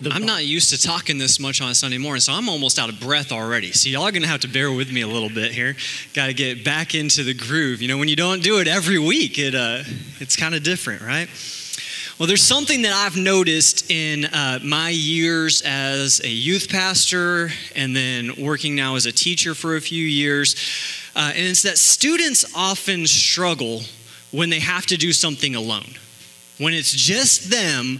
The I'm not used to talking this much on a Sunday morning, so I'm almost out of breath already. So y'all are gonna have to bear with me a little bit here. Got to get back into the groove. You know, when you don't do it every week, it uh, it's kind of different, right? Well, there's something that I've noticed in uh, my years as a youth pastor and then working now as a teacher for a few years, uh, and it's that students often struggle when they have to do something alone. When it's just them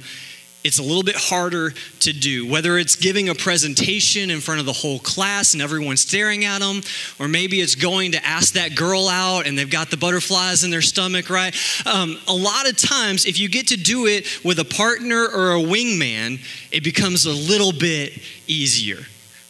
it's a little bit harder to do. Whether it's giving a presentation in front of the whole class and everyone's staring at them, or maybe it's going to ask that girl out and they've got the butterflies in their stomach, right? Um, a lot of times, if you get to do it with a partner or a wingman, it becomes a little bit easier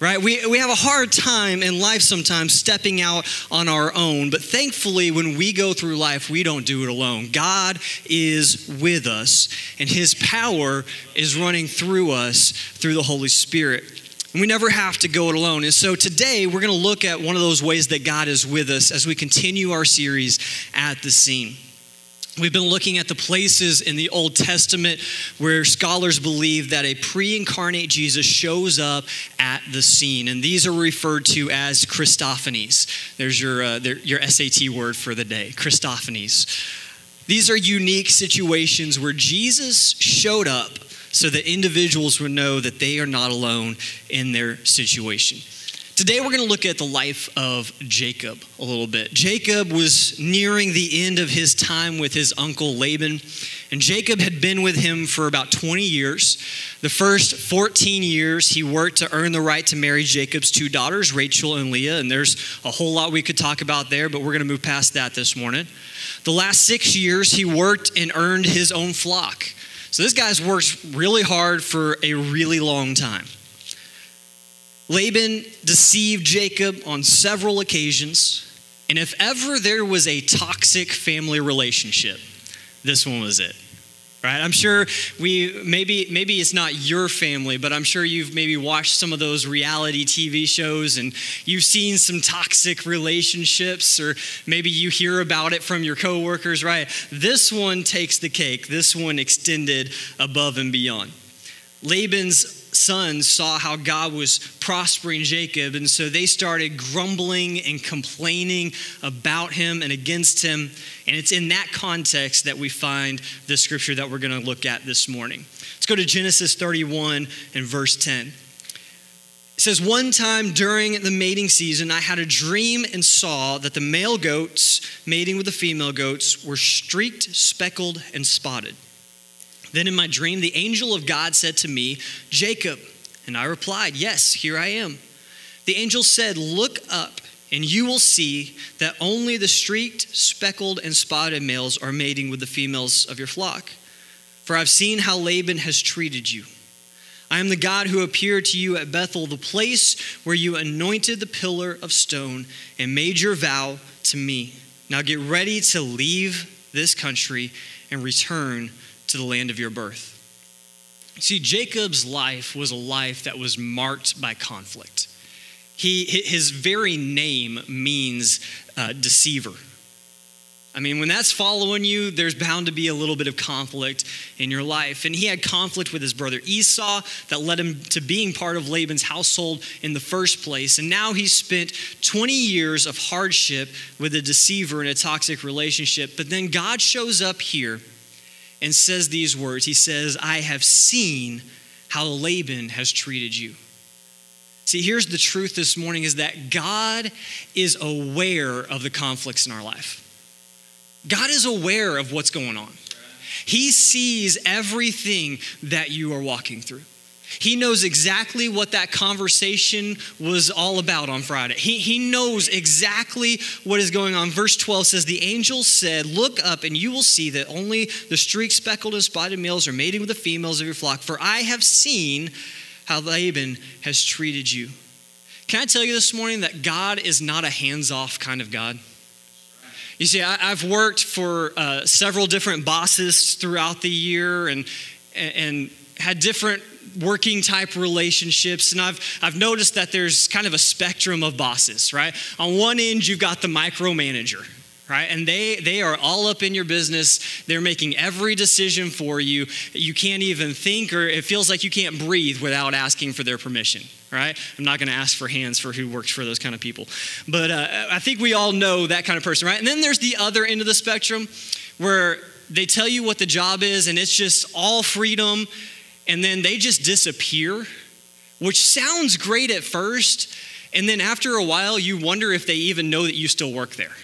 right? We, we have a hard time in life sometimes stepping out on our own, but thankfully, when we go through life, we don't do it alone. God is with us, and His power is running through us through the Holy Spirit. And we never have to go it alone. And so today, we're going to look at one of those ways that God is with us as we continue our series at the scene. We've been looking at the places in the Old Testament where scholars believe that a pre incarnate Jesus shows up at the scene. And these are referred to as Christophanies. There's your, uh, your SAT word for the day Christophanies. These are unique situations where Jesus showed up so that individuals would know that they are not alone in their situation. Today, we're going to look at the life of Jacob a little bit. Jacob was nearing the end of his time with his uncle Laban, and Jacob had been with him for about 20 years. The first 14 years, he worked to earn the right to marry Jacob's two daughters, Rachel and Leah, and there's a whole lot we could talk about there, but we're going to move past that this morning. The last six years, he worked and earned his own flock. So this guy's worked really hard for a really long time. Laban deceived Jacob on several occasions, and if ever there was a toxic family relationship, this one was it. Right? I'm sure we maybe maybe it's not your family, but I'm sure you've maybe watched some of those reality TV shows and you've seen some toxic relationships or maybe you hear about it from your coworkers, right? This one takes the cake. This one extended above and beyond. Laban's sons saw how God was prospering Jacob, and so they started grumbling and complaining about him and against him. And it's in that context that we find the scripture that we're going to look at this morning. Let's go to Genesis 31 and verse 10. It says, One time during the mating season, I had a dream and saw that the male goats mating with the female goats were streaked, speckled, and spotted. Then in my dream, the angel of God said to me, Jacob. And I replied, Yes, here I am. The angel said, Look up, and you will see that only the streaked, speckled, and spotted males are mating with the females of your flock. For I've seen how Laban has treated you. I am the God who appeared to you at Bethel, the place where you anointed the pillar of stone and made your vow to me. Now get ready to leave this country and return to the land of your birth. See, Jacob's life was a life that was marked by conflict. He, his very name means uh, deceiver. I mean, when that's following you, there's bound to be a little bit of conflict in your life. And he had conflict with his brother Esau that led him to being part of Laban's household in the first place. And now he's spent 20 years of hardship with a deceiver in a toxic relationship. But then God shows up here and says these words He says, I have seen how Laban has treated you. See, here's the truth this morning is that God is aware of the conflicts in our life. God is aware of what's going on. He sees everything that you are walking through. He knows exactly what that conversation was all about on Friday. He, he knows exactly what is going on. Verse 12 says, The angel said, Look up, and you will see that only the streaked, speckled, and spotted males are mating with the females of your flock, for I have seen how Laban has treated you. Can I tell you this morning that God is not a hands off kind of God? You see, I, have worked for uh, several different bosses throughout the year and, and had different working type relationships. And I've, I've noticed that there's kind of a spectrum of bosses, right? On one end, you've got the micromanager, right? And they they are all up in your business. They're making every decision for you. You can't even think or it feels like you can't breathe without asking for their permission, right? I'm not going to ask for hands for who works for those kind of people. But uh, I think we all know that kind of person, right? And then there's the other end of the spectrum where they tell you what the job is and it's just all freedom and then they just disappear, which sounds great at first, and then after a while you wonder if they even know that you still work there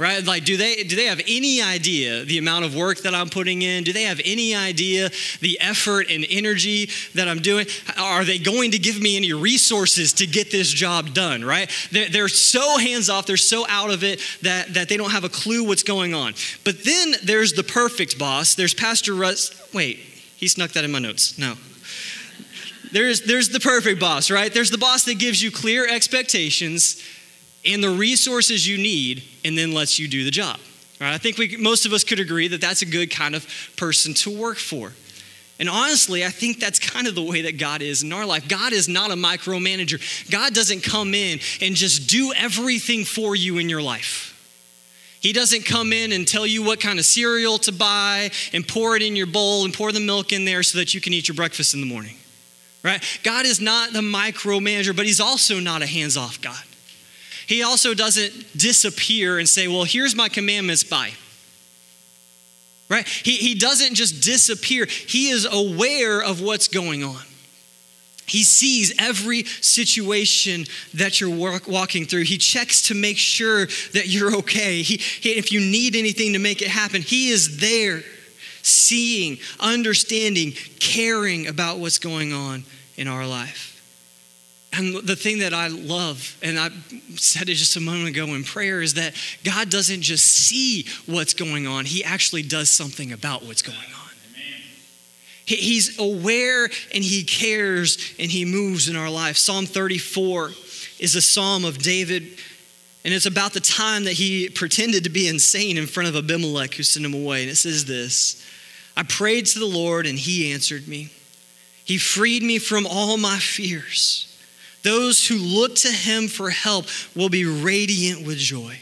right? Like do they do they have any idea the amount of work that i'm putting in? Do they have any idea the effort and energy that i'm doing? Are they going to give me any resources to get this job done right? They're, they're so hands off they're so out of it that, that they don't have a clue what's going on. But then there's the perfect boss. There's pastor russ wait he snuck that in my notes no there's, there's the perfect boss, right? There's the boss that gives you clear expectations and the resources you need and then lets you do the job. Right? I think we, most of us could agree that that's a good kind of person to work for. And honestly, I think that's kind of the way that God is in our life. God is not a micromanager. God doesn't come in and just do everything for you in your life. He doesn't come in and tell you what kind of cereal to buy and pour it in your bowl and pour the milk in there so that you can eat your breakfast in the morning. Right? God is not the micromanager, but He's also not a hands off God. He also doesn't disappear and say, Well, here's my commandments, bye. Right? He, he doesn't just disappear, he is aware of what's going on. He sees every situation that you're walk, walking through. He checks to make sure that you're okay. He, he, if you need anything to make it happen, He is there, seeing, understanding, caring about what's going on in our life. And the thing that I love, and I said it just a moment ago in prayer, is that God doesn't just see what's going on, He actually does something about what's going on. He's aware and He cares and He moves in our life. Psalm 34 is a psalm of David, and it's about the time that he pretended to be insane in front of Abimelech who sent him away. And it says this I prayed to the Lord, and He answered me. He freed me from all my fears. Those who look to him for help will be radiant with joy.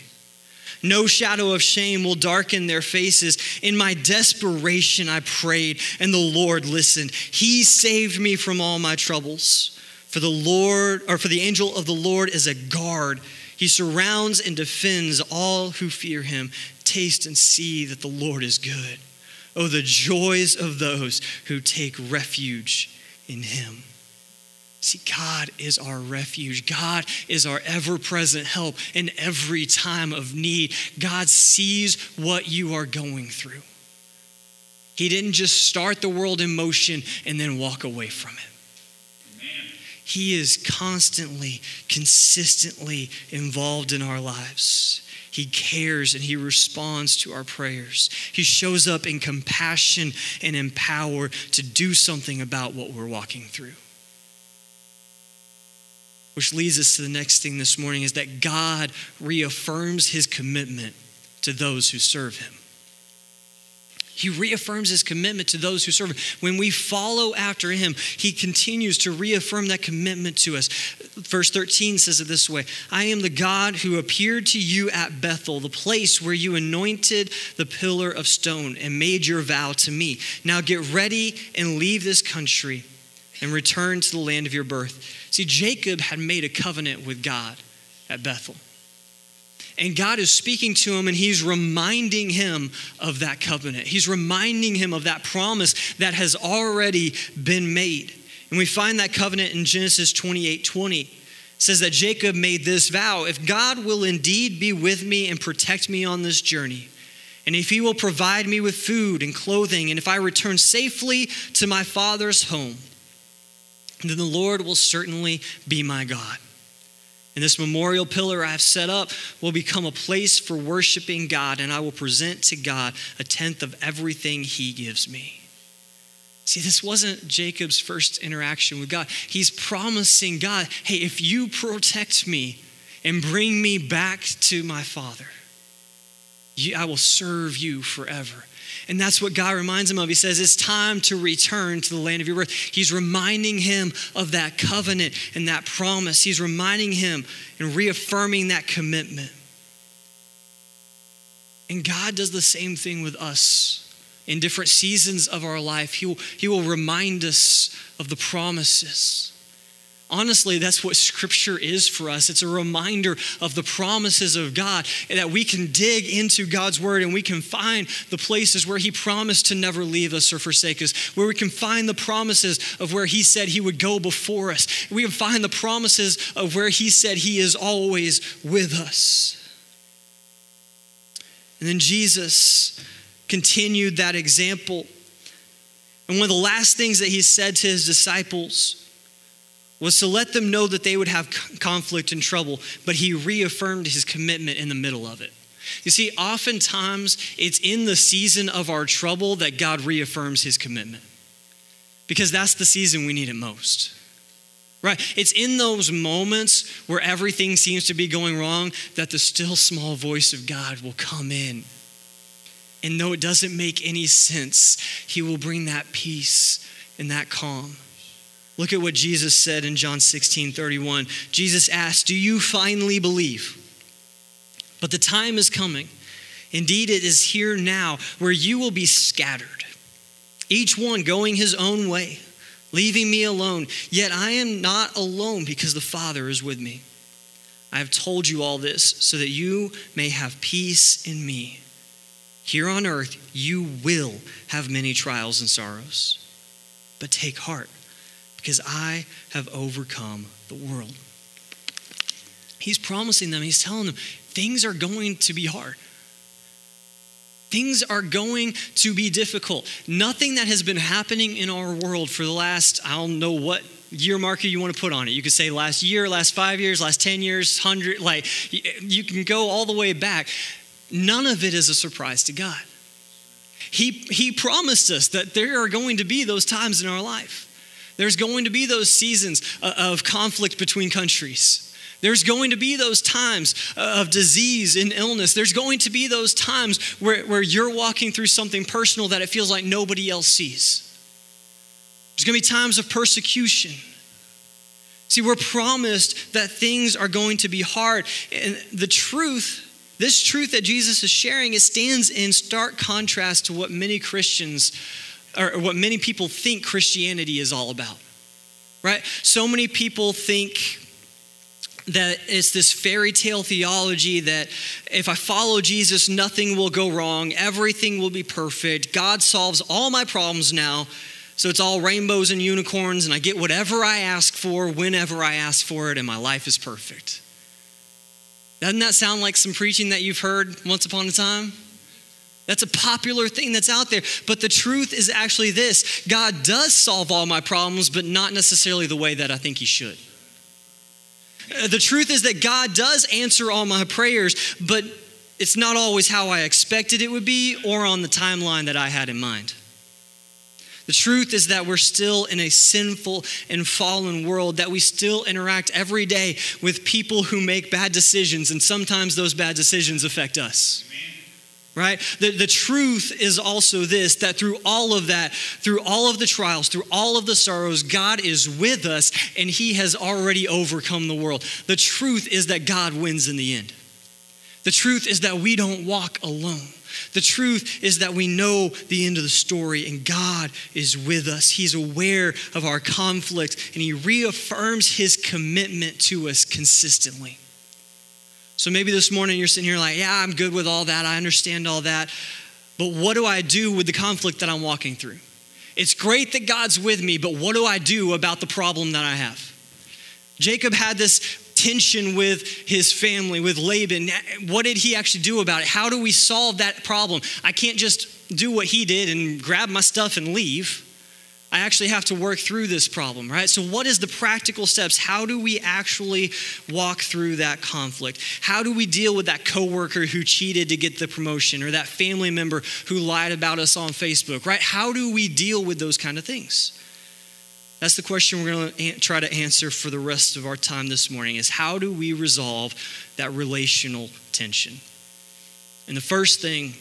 No shadow of shame will darken their faces. In my desperation, I prayed, and the Lord listened. He saved me from all my troubles. For the Lord, or for the angel of the Lord is a guard. He surrounds and defends all who fear him. Taste and see that the Lord is good. Oh, the joys of those who take refuge in him. See, God is our refuge. God is our ever present help in every time of need. God sees what you are going through. He didn't just start the world in motion and then walk away from it. Amen. He is constantly, consistently involved in our lives. He cares and He responds to our prayers. He shows up in compassion and in power to do something about what we're walking through. Which leads us to the next thing this morning is that God reaffirms his commitment to those who serve him. He reaffirms his commitment to those who serve him. When we follow after him, he continues to reaffirm that commitment to us. Verse 13 says it this way I am the God who appeared to you at Bethel, the place where you anointed the pillar of stone and made your vow to me. Now get ready and leave this country and return to the land of your birth. See, Jacob had made a covenant with God at Bethel. And God is speaking to him and he's reminding him of that covenant. He's reminding him of that promise that has already been made. And we find that covenant in Genesis 28 20. It says that Jacob made this vow if God will indeed be with me and protect me on this journey, and if he will provide me with food and clothing, and if I return safely to my father's home, then the Lord will certainly be my God. And this memorial pillar I have set up will become a place for worshiping God, and I will present to God a tenth of everything He gives me. See, this wasn't Jacob's first interaction with God. He's promising God, hey, if you protect me and bring me back to my Father, I will serve you forever. And that's what God reminds him of. He says, It's time to return to the land of your birth. He's reminding him of that covenant and that promise. He's reminding him and reaffirming that commitment. And God does the same thing with us in different seasons of our life. He will, he will remind us of the promises. Honestly, that's what Scripture is for us. It's a reminder of the promises of God that we can dig into God's Word and we can find the places where He promised to never leave us or forsake us, where we can find the promises of where He said He would go before us. We can find the promises of where He said He is always with us. And then Jesus continued that example. And one of the last things that he said to his disciples was to let them know that they would have conflict and trouble, but he reaffirmed his commitment in the middle of it. You see, oftentimes it's in the season of our trouble that God reaffirms his commitment because that's the season we need it most. Right? It's in those moments where everything seems to be going wrong that the still small voice of God will come in. And though it doesn't make any sense, He will bring that peace and that calm. Look at what Jesus said in John 16 31. Jesus asked, Do you finally believe? But the time is coming. Indeed, it is here now where you will be scattered, each one going his own way leaving me alone. Yet I am not alone because the Father is with me. I have told you all this so that you may have peace in me. Here on earth, you will have many trials and sorrows. But take heart, because I have overcome the world. He's promising them, he's telling them, things are going to be hard. Things are going to be difficult. Nothing that has been happening in our world for the last, I don't know what year marker you want to put on it. You could say last year, last five years, last 10 years, 100, like you can go all the way back. None of it is a surprise to God. He, he promised us that there are going to be those times in our life. There's going to be those seasons uh, of conflict between countries. There's going to be those times uh, of disease and illness. There's going to be those times where, where you're walking through something personal that it feels like nobody else sees. There's going to be times of persecution. See, we're promised that things are going to be hard. And the truth, this truth that Jesus is sharing, it stands in stark contrast to what many Christians or what many people think Christianity is all about. Right? So many people think that it's this fairy tale theology that if I follow Jesus, nothing will go wrong, everything will be perfect. God solves all my problems now. So it's all rainbows and unicorns, and I get whatever I ask for whenever I ask for it, and my life is perfect. Doesn't that sound like some preaching that you've heard once upon a time? That's a popular thing that's out there. But the truth is actually this God does solve all my problems, but not necessarily the way that I think He should. Uh, the truth is that God does answer all my prayers, but it's not always how I expected it would be or on the timeline that I had in mind. The truth is that we're still in a sinful and fallen world, that we still interact every day with people who make bad decisions, and sometimes those bad decisions affect us. Amen right? The, the truth is also this that through all of that, through all of the trials, through all of the sorrows, God is with us and He has already overcome the world. The truth is that God wins in the end. The truth is that we don't walk alone. The truth is that we know the end of the story and God is with us. He's aware of our conflict and He reaffirms His commitment to us consistently. So maybe this morning you're sitting here like, yeah, I'm good with all that. I understand all that. But what do I do with the conflict that I'm walking through? It's great that God's with me, but what do I do about the problem that I have? Jacob had this tension with his family, with Laban. What did he actually do about it? How do we solve that problem? I can't just do what he did and grab my stuff and leave. I actually have to work through this problem, right? So, what is the practical steps? How do we actually walk through that conflict? How do we deal with that coworker who cheated to get the promotion or that family member who lied about us on Facebook, right? How do we deal with those kind of things? That's the question we're going to try to answer for the rest of our time this morning is how do we resolve that relational tension? And the first thing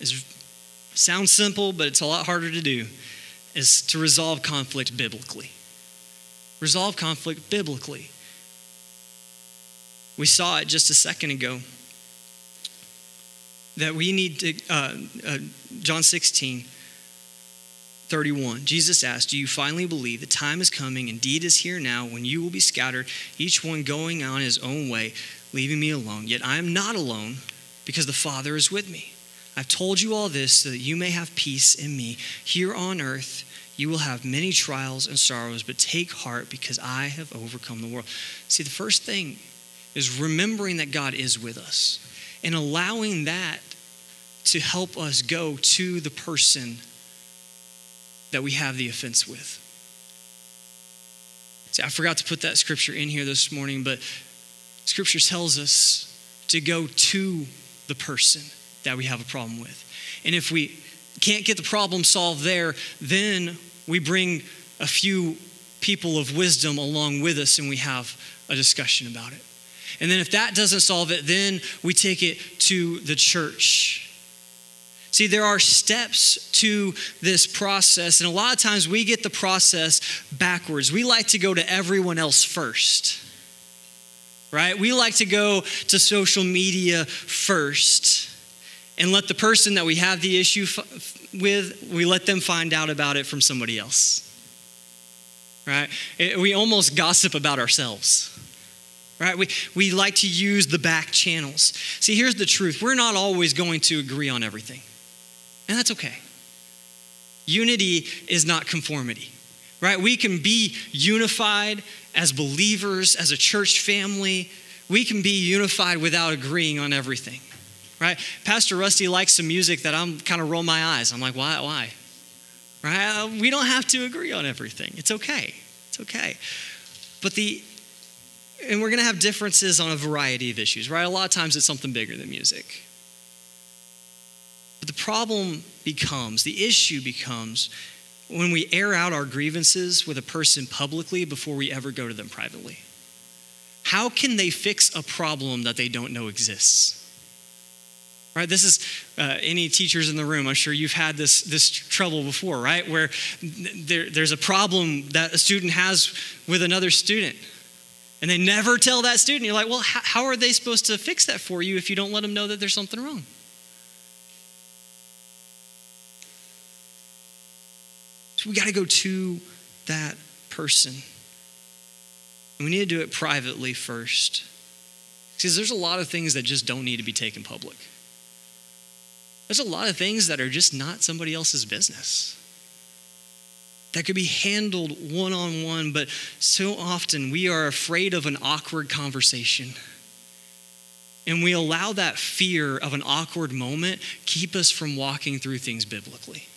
is sounds simple, but it's a lot harder to do is to resolve conflict biblically. Resolve conflict biblically. We saw it just a second ago. that we need to, uh, uh, John 16, 31, Jesus asked, Do you finally believe the time is coming, indeed is here now, when you will be scattered, each one going on his own way, leaving me alone? Yet I am not alone, because the Father is with me. I've told you all this so that you may have peace in me. Here on earth, you will have many trials and sorrows, but take heart because I have overcome the world. See, the first thing is remembering that God is with us and allowing that to help us go to the person that we have the offense with. See, I forgot to put that scripture in here this morning, but scripture tells us to go to the person that we have a problem with. And if we can't get the problem solved there, then we bring a few people of wisdom along with us and we have a discussion about it. And then if that doesn't solve it, then we take it to the church. See, there are steps to this process, and a lot of times we get the process backwards. We like to go to everyone else first, right? We like to go to social media first and let the person that we have the issue f- with, we let them find out about it from somebody else. Right? It, we almost gossip about ourselves. Right? We, we like to use the back channels. See, here's the truth we're not always going to agree on everything, and that's okay. Unity is not conformity, right? We can be unified as believers, as a church family. We can be unified without agreeing on everything right? Pastor Rusty likes some music that I'm kind of roll my eyes. I'm like, why? Why? Right? Uh, we don't have to agree on everything. It's okay. It's okay. But the, and we're going to have differences on a variety of issues, right? A lot of times it's something bigger than music. But the problem becomes, the issue becomes, when we air out our grievances with a person publicly before we ever go to them privately. How can they fix a problem that they don't know exists? Right? This is uh, any teachers in the room i'm sure you've had this this trouble before right? Where there, there's a problem that a student has with another student and they never tell that student. You're like well how, how are they supposed to fix that for you if you don't let them know that there's something wrong? So we got to go to that person. And we need to do it privately first. Because there's a lot of things that just don't need to be taken public there's a lot of things that are just not somebody else's business. That could be handled one on one, but so often we are afraid of an awkward conversation. And we allow that fear of an awkward moment keep us from walking through things biblically.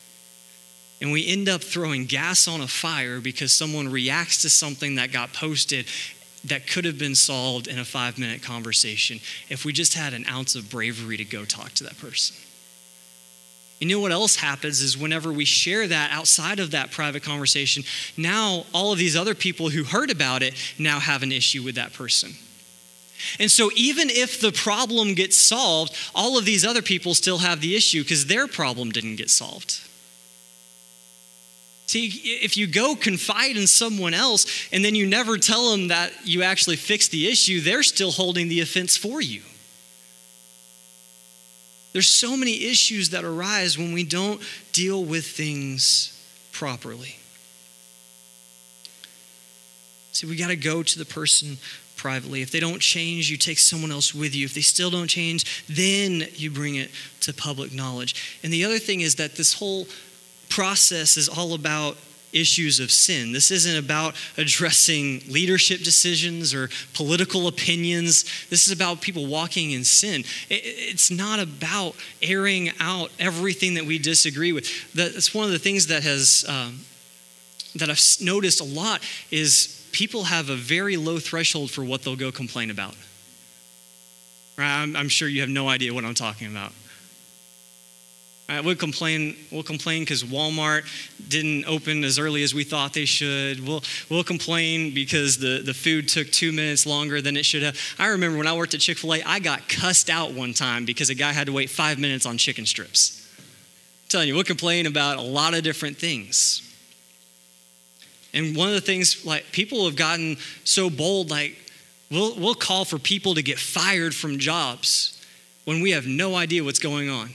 And we end up throwing gas on a fire because someone reacts to something that got posted that could have been solved in a five minute conversation if we just had an ounce of bravery to go talk to that person. You know what else happens is whenever we share that outside of that private conversation, now all of these other people who heard about it now have an issue with that person. And so, even if the problem gets solved, all of these other people still have the issue because their problem didn't get solved. See, if you go confide in someone else and then you never tell them that you actually fixed the issue, they're still holding the offense for you. There's so many issues that arise when we don't deal with things properly. See, we got to go to the person privately. If they don't change, you take someone else with you. If they still don't change, then you bring it to public knowledge. And the other thing is that this whole process is all about issues of sin. This isn't about addressing leadership decisions or political opinions. This is about people walking in sin. It's not about airing out everything that we disagree with. That's one of the things that has um, that I've noticed a lot is people have a very low threshold for what they'll go complain about. I'm, I'm sure you have no idea what I'm talking about. Right, we'll complain. We'll complain because Walmart didn't open as early as we thought they should. We'll we'll complain because the, the food took two minutes longer than it should have. I remember when I worked at Chick Fil A, I got cussed out one time because a guy had to wait five minutes on chicken strips. I'm telling you, we'll complain about a lot of different things. And one of the things, like people have gotten so bold, like we'll we'll call for people to get fired from jobs when we have no idea what's going on.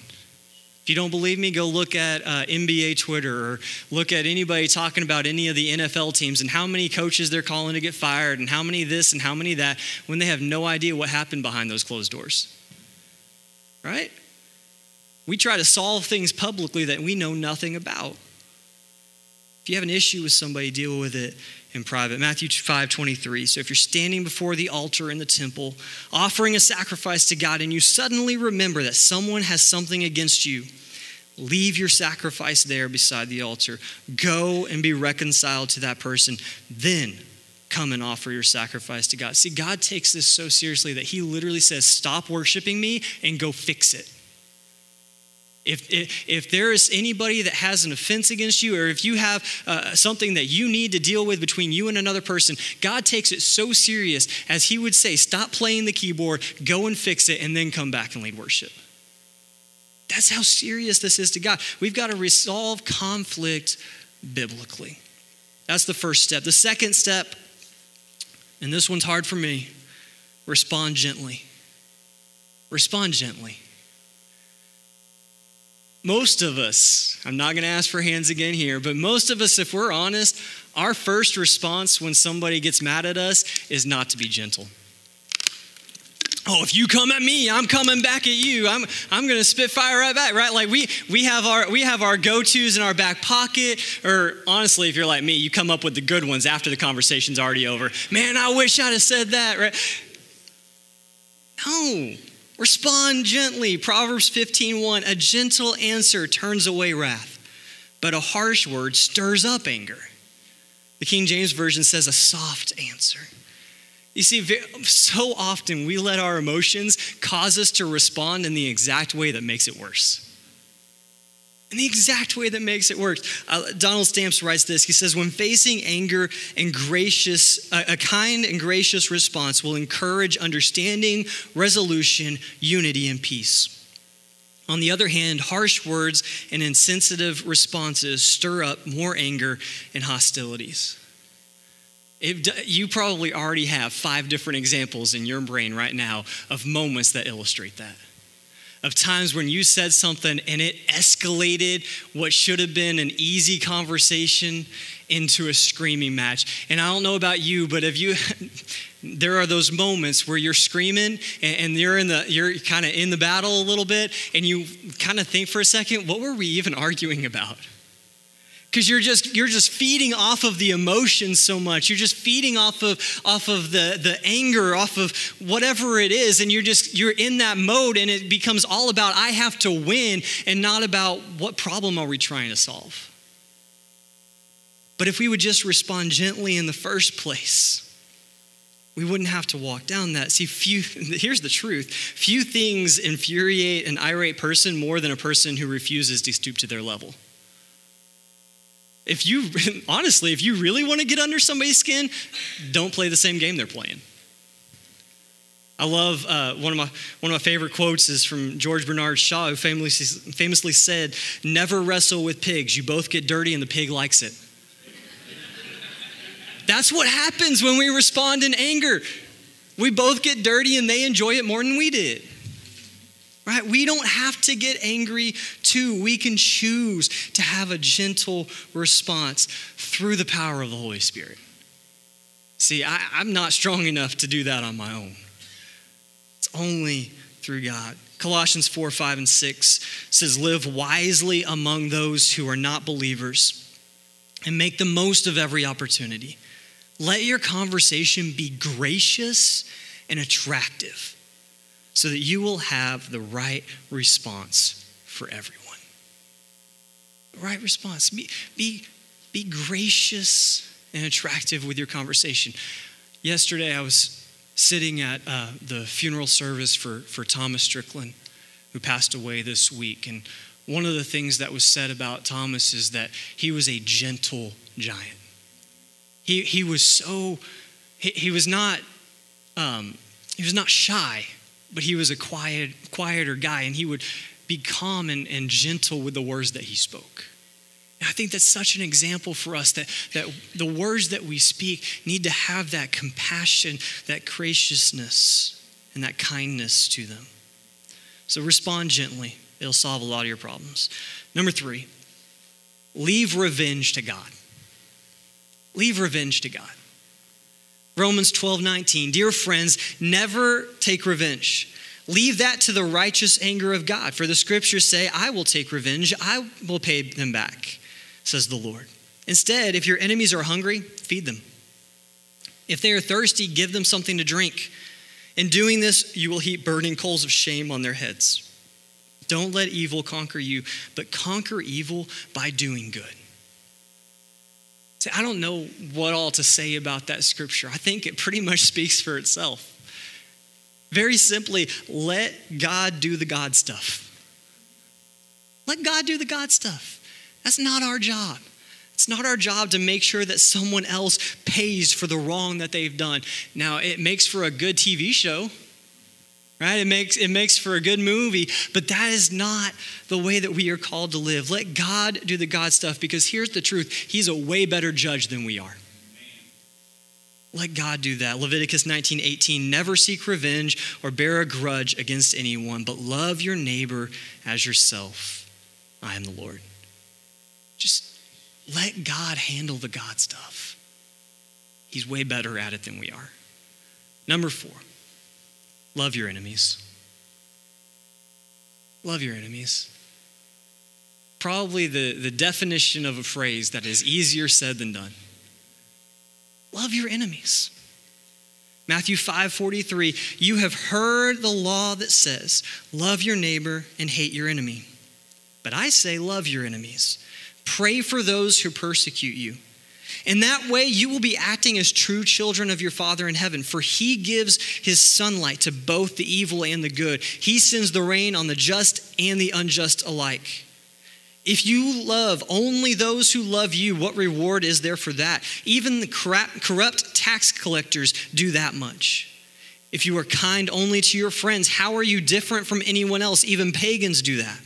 If you don't believe me, go look at uh, NBA Twitter or look at anybody talking about any of the NFL teams and how many coaches they're calling to get fired and how many this and how many that when they have no idea what happened behind those closed doors. Right? We try to solve things publicly that we know nothing about. If you have an issue with somebody, deal with it in private. Matthew 5 23. So if you're standing before the altar in the temple, offering a sacrifice to God, and you suddenly remember that someone has something against you, leave your sacrifice there beside the altar. Go and be reconciled to that person. Then come and offer your sacrifice to God. See, God takes this so seriously that He literally says, Stop worshiping me and go fix it. If, if, if, there is anybody that has an offense against you, or if you have uh, something that you need to deal with between you and another person, God takes it so serious as He would say, Stop playing the keyboard, go and fix it, and then come back and lead worship. That's how serious this is to God. We've got to resolve conflict biblically. That's the first step. The second step, and this one's hard for me respond gently. Respond gently. Most of us, I'm not going to ask for hands again here, but most of us, if we're honest, our first response when somebody gets mad at us is not to be gentle. Oh, if you come at me, I'm coming back at you. I'm, I'm gonna spit fire right back, right? Like we we have our we have our go-tos in our back pocket. Or honestly, if you're like me, you come up with the good ones after the conversation's already over. Man, I wish I'd have said that, right? No, Respond gently. Proverbs 15:1 A gentle answer turns away wrath, but a harsh word stirs up anger. The King James version says a soft answer. You see, so often we let our emotions cause us to respond in the exact way that makes it worse in the exact way that makes it work. Uh, Donald Stamps writes this. He says, When facing anger and gracious, uh, a kind and gracious response will encourage understanding, resolution, unity, and peace. On the other hand, harsh words and insensitive responses stir up more anger and hostilities. It, you probably already have five different examples in your brain right now of moments that illustrate that of times when you said something and it escalated what should have been an easy conversation into a screaming match. And I don't know about you, but if you there are those moments where you're screaming and, you're in the you're kind of in the battle a little bit and you kind of think for a second, what were we even arguing about? Because you're just you're just feeding off of the emotions so much you're just feeding off of off of the the anger off of whatever it is and you're just you're in that mode and it becomes all about i have to win and not about what problem are we trying to solve but if we would just respond gently in the first place we wouldn't have to walk down that. See, few, here's the truth few things infuriate an irate person more than a person who refuses to stoop to their level. If you, honestly, if you really want to get under somebody's skin, don't play the same game they're playing. I love uh, one, of my, one of my favorite quotes is from George Bernard Shaw, who famously, famously said, Never wrestle with pigs. You both get dirty and the pig likes it. That's what happens when we respond in anger. We both get dirty and they enjoy it more than we did. Right? We don't have to get angry too. We can choose to have a gentle response through the power of the Holy Spirit. See, I, am not strong enough to do that on my own. It's only through God. Colossians 4, 5, and 6 says, Live wisely among those who are not believers and make the most of every opportunity. Let your conversation be gracious and attractive so that you will have the right response for everyone. The right response. Be, be, be gracious and attractive with your conversation. Yesterday, I was sitting at uh, the funeral service for, for Thomas Strickland, who passed away this week. And one of the things that was said about Thomas is that he was a gentle giant. He, he was so, he, he was not, um, he was not shy but he was a quiet, quieter guy, and he would be calm and, and gentle with the words that he spoke. And I think that's such an example for us that, that the words that we speak need to have that compassion, that graciousness, and that kindness to them. So respond gently, it'll solve a lot of your problems. Number three, leave revenge to God. Leave revenge to God. Romans 12 19. Dear friends, never take revenge. Leave that to the righteous anger of God. For the scriptures say, I will take revenge, I will pay them back, says the Lord. Instead, if your enemies are hungry, feed them. If they are thirsty, give them something to drink. In doing this, you will heap burning coals of shame on their heads. Don't let evil conquer you, but conquer evil by doing good. See, I don't know what all to say about that scripture. I think it pretty much speaks for itself. Very simply, let God do the God stuff. Let God do the God stuff. That's not our job. It's not our job to make sure that someone else pays for the wrong that they've done. Now, it makes for a good TV show, right? It makes, it makes for a good movie, but that is not the way that we are called to live. Let God do the God stuff because here's the truth He's a way better judge than we are. Let God do that. Leviticus 19 18. Never seek revenge or bear a grudge against anyone, but love your neighbor as yourself. I am the Lord. Just let God handle the God stuff. He's way better at it than we are. Number four, love your enemies. Love your enemies. Probably the, the definition of a phrase that is easier said than done. Love your enemies. Matthew 5 43, you have heard the law that says, Love your neighbor and hate your enemy. But I say, Love your enemies. Pray for those who persecute you. In that way, you will be acting as true children of your Father in heaven, for he gives his sunlight to both the evil and the good. He sends the rain on the just and the unjust alike. If you love only those who love you, what reward is there for that? Even the corrupt tax collectors do that much. If you are kind only to your friends, how are you different from anyone else? Even pagans do that.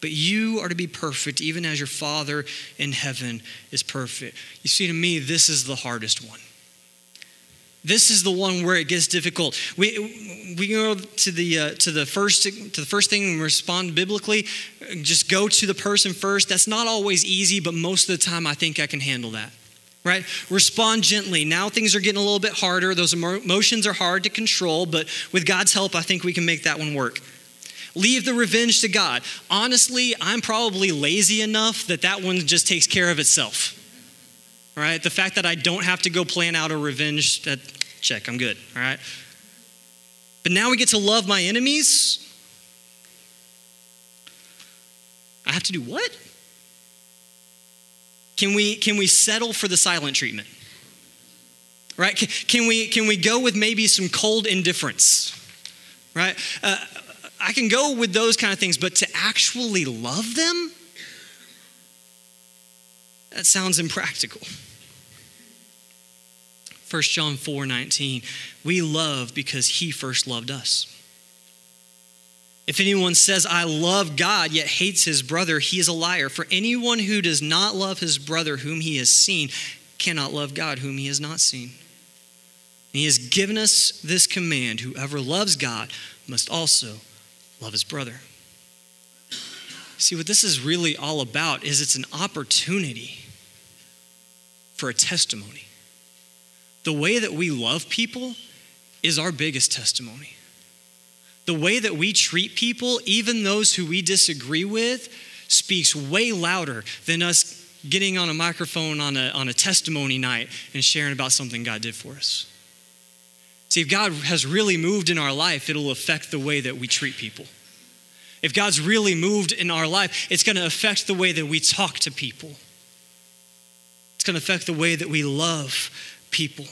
But you are to be perfect, even as your Father in heaven is perfect. You see, to me, this is the hardest one. This is the one where it gets difficult. We, we go to the, uh, to, the first, to the first thing and respond biblically. Just go to the person first. That's not always easy, but most of the time I think I can handle that. Right? Respond gently. Now things are getting a little bit harder. Those emotions are hard to control, but with God's help, I think we can make that one work. Leave the revenge to God. Honestly, I'm probably lazy enough that that one just takes care of itself. All right? The fact that I don't have to go plan out a revenge, that check, I'm good. All right? But now we get to love my enemies. I have to do what? Can we, can we settle for the silent treatment? Right? Can, we, can we go with maybe some cold indifference? Right? Uh, I can go with those kind of things, but to actually love them, that sounds impractical. 1 John 4 19, we love because he first loved us. If anyone says, I love God, yet hates his brother, he is a liar. For anyone who does not love his brother whom he has seen cannot love God whom he has not seen. And he has given us this command whoever loves God must also love his brother. See, what this is really all about is it's an opportunity for a testimony. The way that we love people is our biggest testimony. The way that we treat people, even those who we disagree with, speaks way louder than us getting on a microphone on a, on a testimony night and sharing about something God did for us. See, if God has really moved in our life, it'll affect the way that we treat people. If God's really moved in our life, it's going to affect the way that we talk to people. It's going to affect the way that we love people.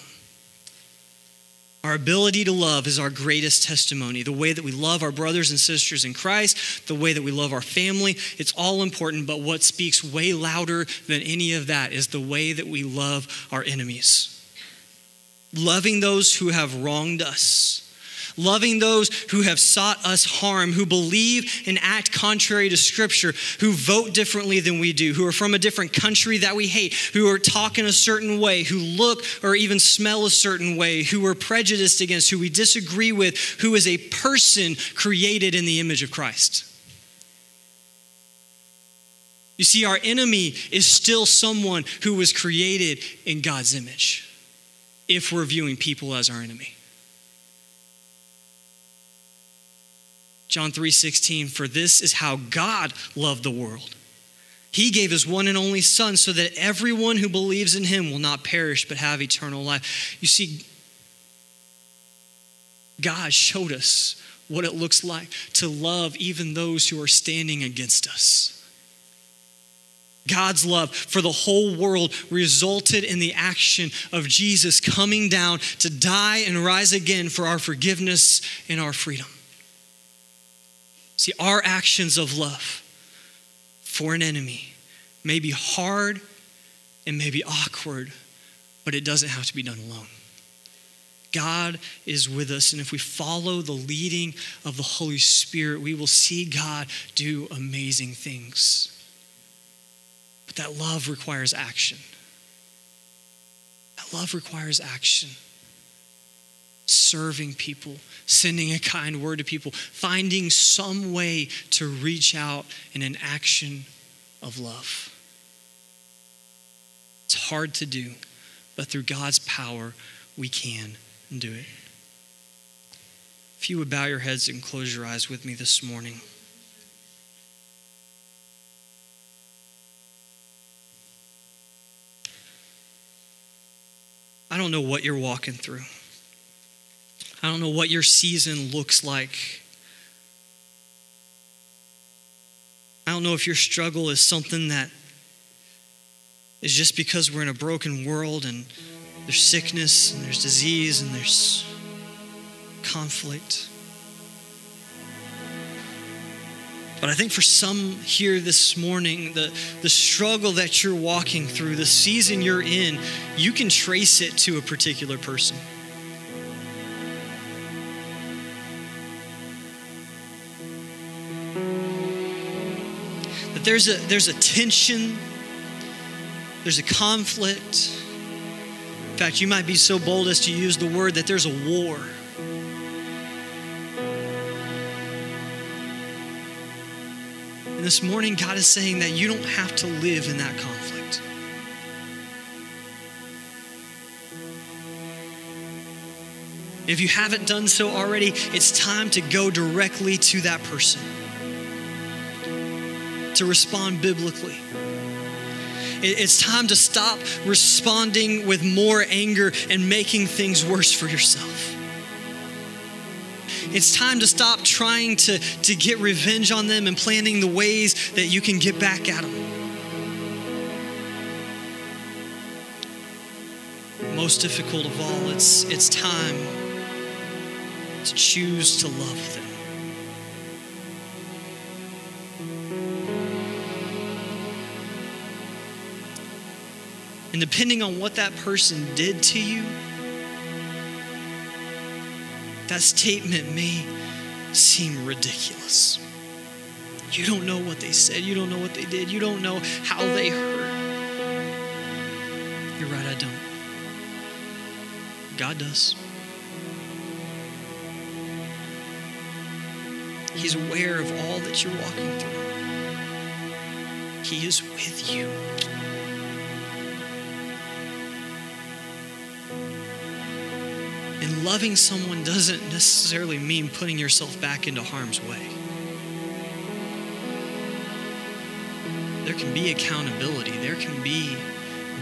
Our ability to love is our greatest testimony. The way that we love our brothers and sisters in Christ, the way that we love our family, it's all important, but what speaks way louder than any of that is the way that we love our enemies loving those who have wronged us, loving those who have sought us harm, who believe and act contrary to Scripture, who vote differently than we do, who are from a different country that we hate, who are talking a certain way, who look or even smell a certain way, who are prejudiced against, who we disagree with, who is a person created in the image of Christ. You see, our enemy is still someone who was created in God's image if we're viewing people as our enemy. John 3:16 for this is how God loved the world. He gave his one and only son so that everyone who believes in him will not perish but have eternal life. You see God showed us what it looks like to love even those who are standing against us. God's love for the whole world resulted in the action of Jesus coming down to die and rise again for our forgiveness and our freedom. See, our actions of love for an enemy may be hard and may be awkward, but it doesn't have to be done alone. God is with us, and if we follow the leading of the Holy Spirit, we will see God do amazing things. But that love requires action. That love requires action. Serving people, sending a kind word to people, finding some way to reach out in an action of love. It's hard to do, but through God's power, we can do it. If you would bow your heads and close your eyes with me this morning. I don't know what you're walking through. I don't know what your season looks like. I don't know if your struggle is something that is just because we're in a broken world and there's sickness and there's disease and there's conflict. But I think for some here this morning, the, the struggle that you're walking through, the season you're in, you can trace it to a particular person. That there's a, there's a tension, there's a conflict. In fact, you might be so bold as to use the word that there's a war. This morning, God is saying that you don't have to live in that conflict. If you haven't done so already, it's time to go directly to that person, to respond biblically. It's time to stop responding with more anger and making things worse for yourself. It's time to stop trying to, to get revenge on them and planning the ways that you can get back at them. Most difficult of all, it's, it's time to choose to love them. And depending on what that person did to you, that statement may seem ridiculous. You don't know what they said. You don't know what they did. You don't know how they hurt. You're right, I don't. God does. He's aware of all that you're walking through. He is with you. And loving someone doesn't necessarily mean putting yourself back into harm's way. There can be accountability, there can be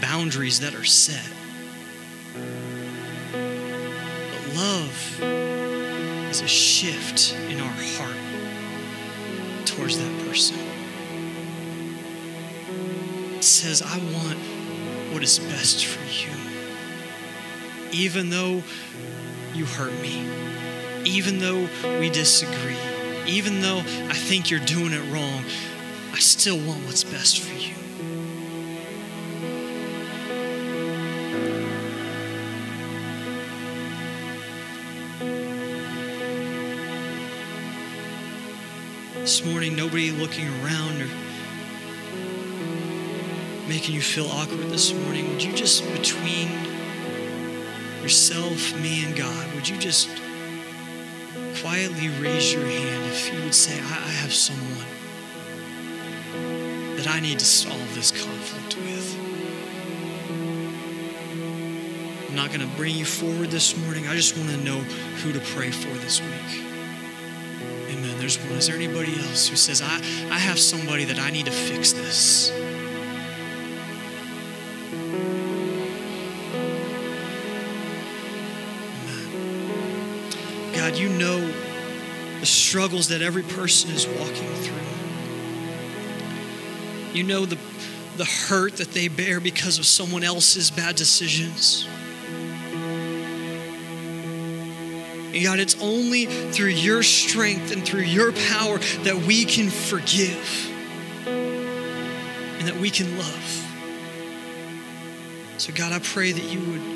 boundaries that are set. But love is a shift in our heart towards that person. It says, I want what is best for you. Even though you hurt me, even though we disagree, even though I think you're doing it wrong, I still want what's best for you. This morning, nobody looking around or making you feel awkward this morning. Would you just, between yourself, me, and God, would you just quietly raise your hand if you would say, I, I have someone that I need to solve this conflict with? I'm not going to bring you forward this morning. I just want to know who to pray for this week. Amen. There's one. Is there anybody else who says, I, I have somebody that I need to fix this? You know the struggles that every person is walking through. You know the, the hurt that they bear because of someone else's bad decisions. And God, it's only through your strength and through your power that we can forgive and that we can love. So, God, I pray that you would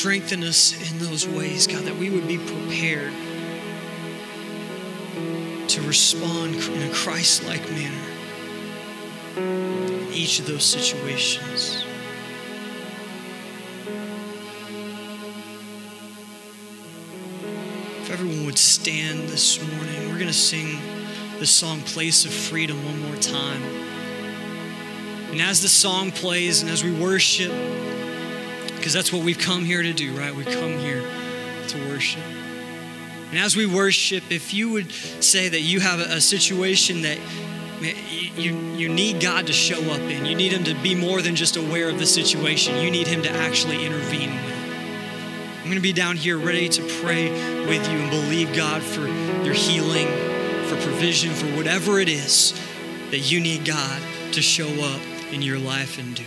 strengthen us in those ways, God, that we would be prepared to respond in a Christ like manner in each of those situations. If everyone would stand this morning, we're going to sing the song Place of Freedom one more time. And as the song plays and as we worship, because that's what we've come here to do, right? We come here to worship. And as we worship, if you would say that you have a, situation that you, you need God to show up in, you need Him to be more than just aware of the situation, you need Him to actually intervene with it. I'm going to be down here ready to pray with you and believe God for your healing, for provision, for whatever it is that you need God to show up in your life and do.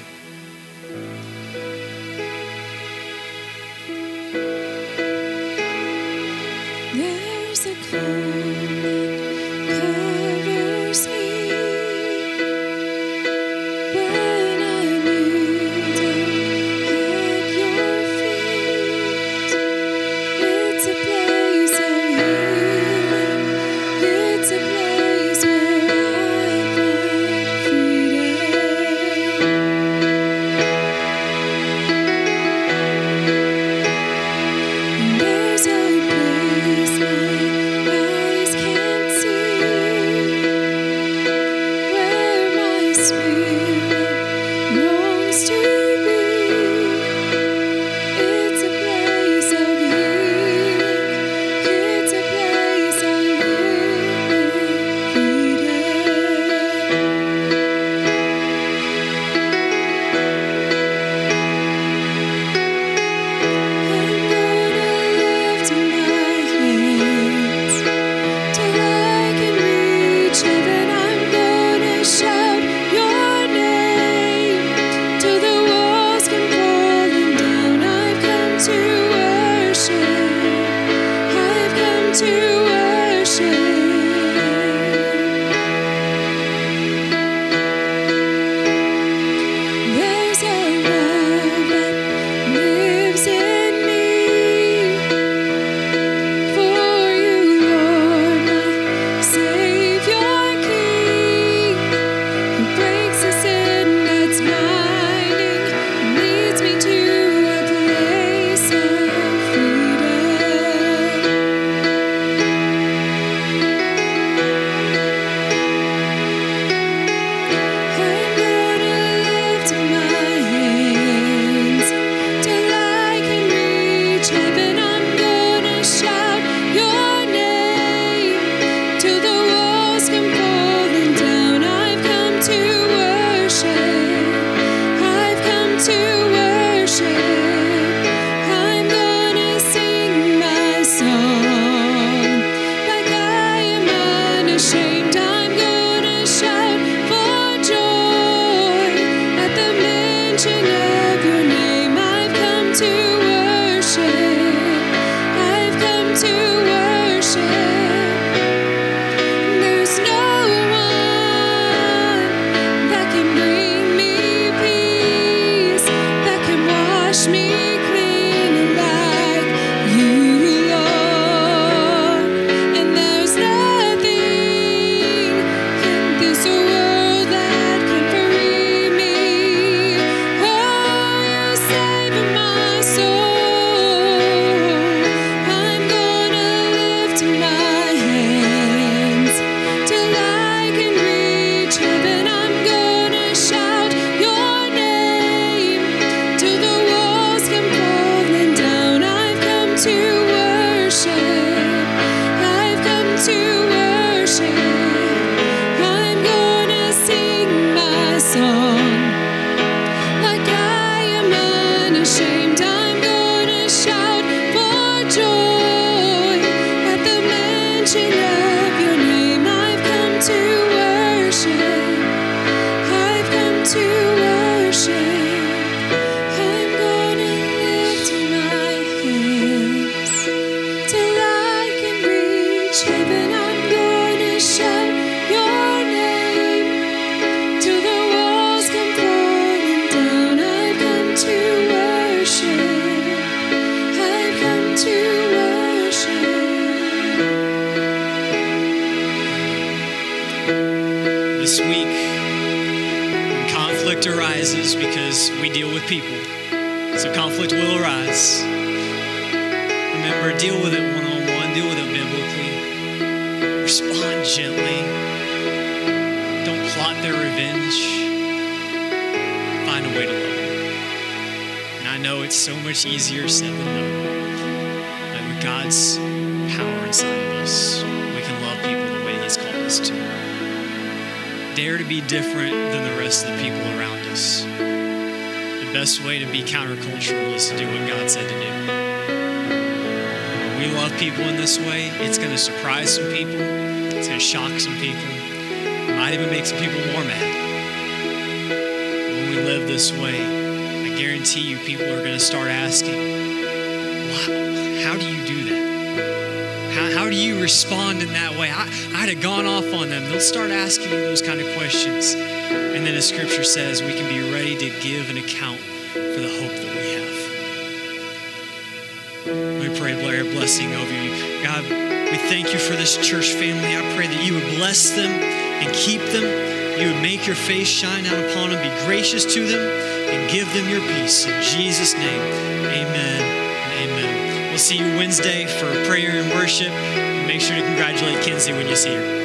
Know it's so much easier said than done. But with God's power inside of us, we can love people the way He's called us to dare to be different than the rest of the people around us. The best way to be countercultural is to do what God said to do. When we love people in this way, it's going to surprise some people, it's going to shock some people, it might even make some people more mad. When we live this way, I guarantee you people are going to start asking, wow, how do you do that? How, how do you respond in that way? I, I'd have gone off on them. They'll start asking you those kind of questions. And then as scripture says, we can be ready to give an account for the hope that we have. We pray, Blair, a blessing over you. God, we thank you for this church family. I pray that you would bless them and keep them. You would make your face shine out upon them, be gracious to them, and give them your peace. In Jesus' name, amen. Amen. We'll see you Wednesday for prayer and worship. Make sure to congratulate Kinsey when you see her.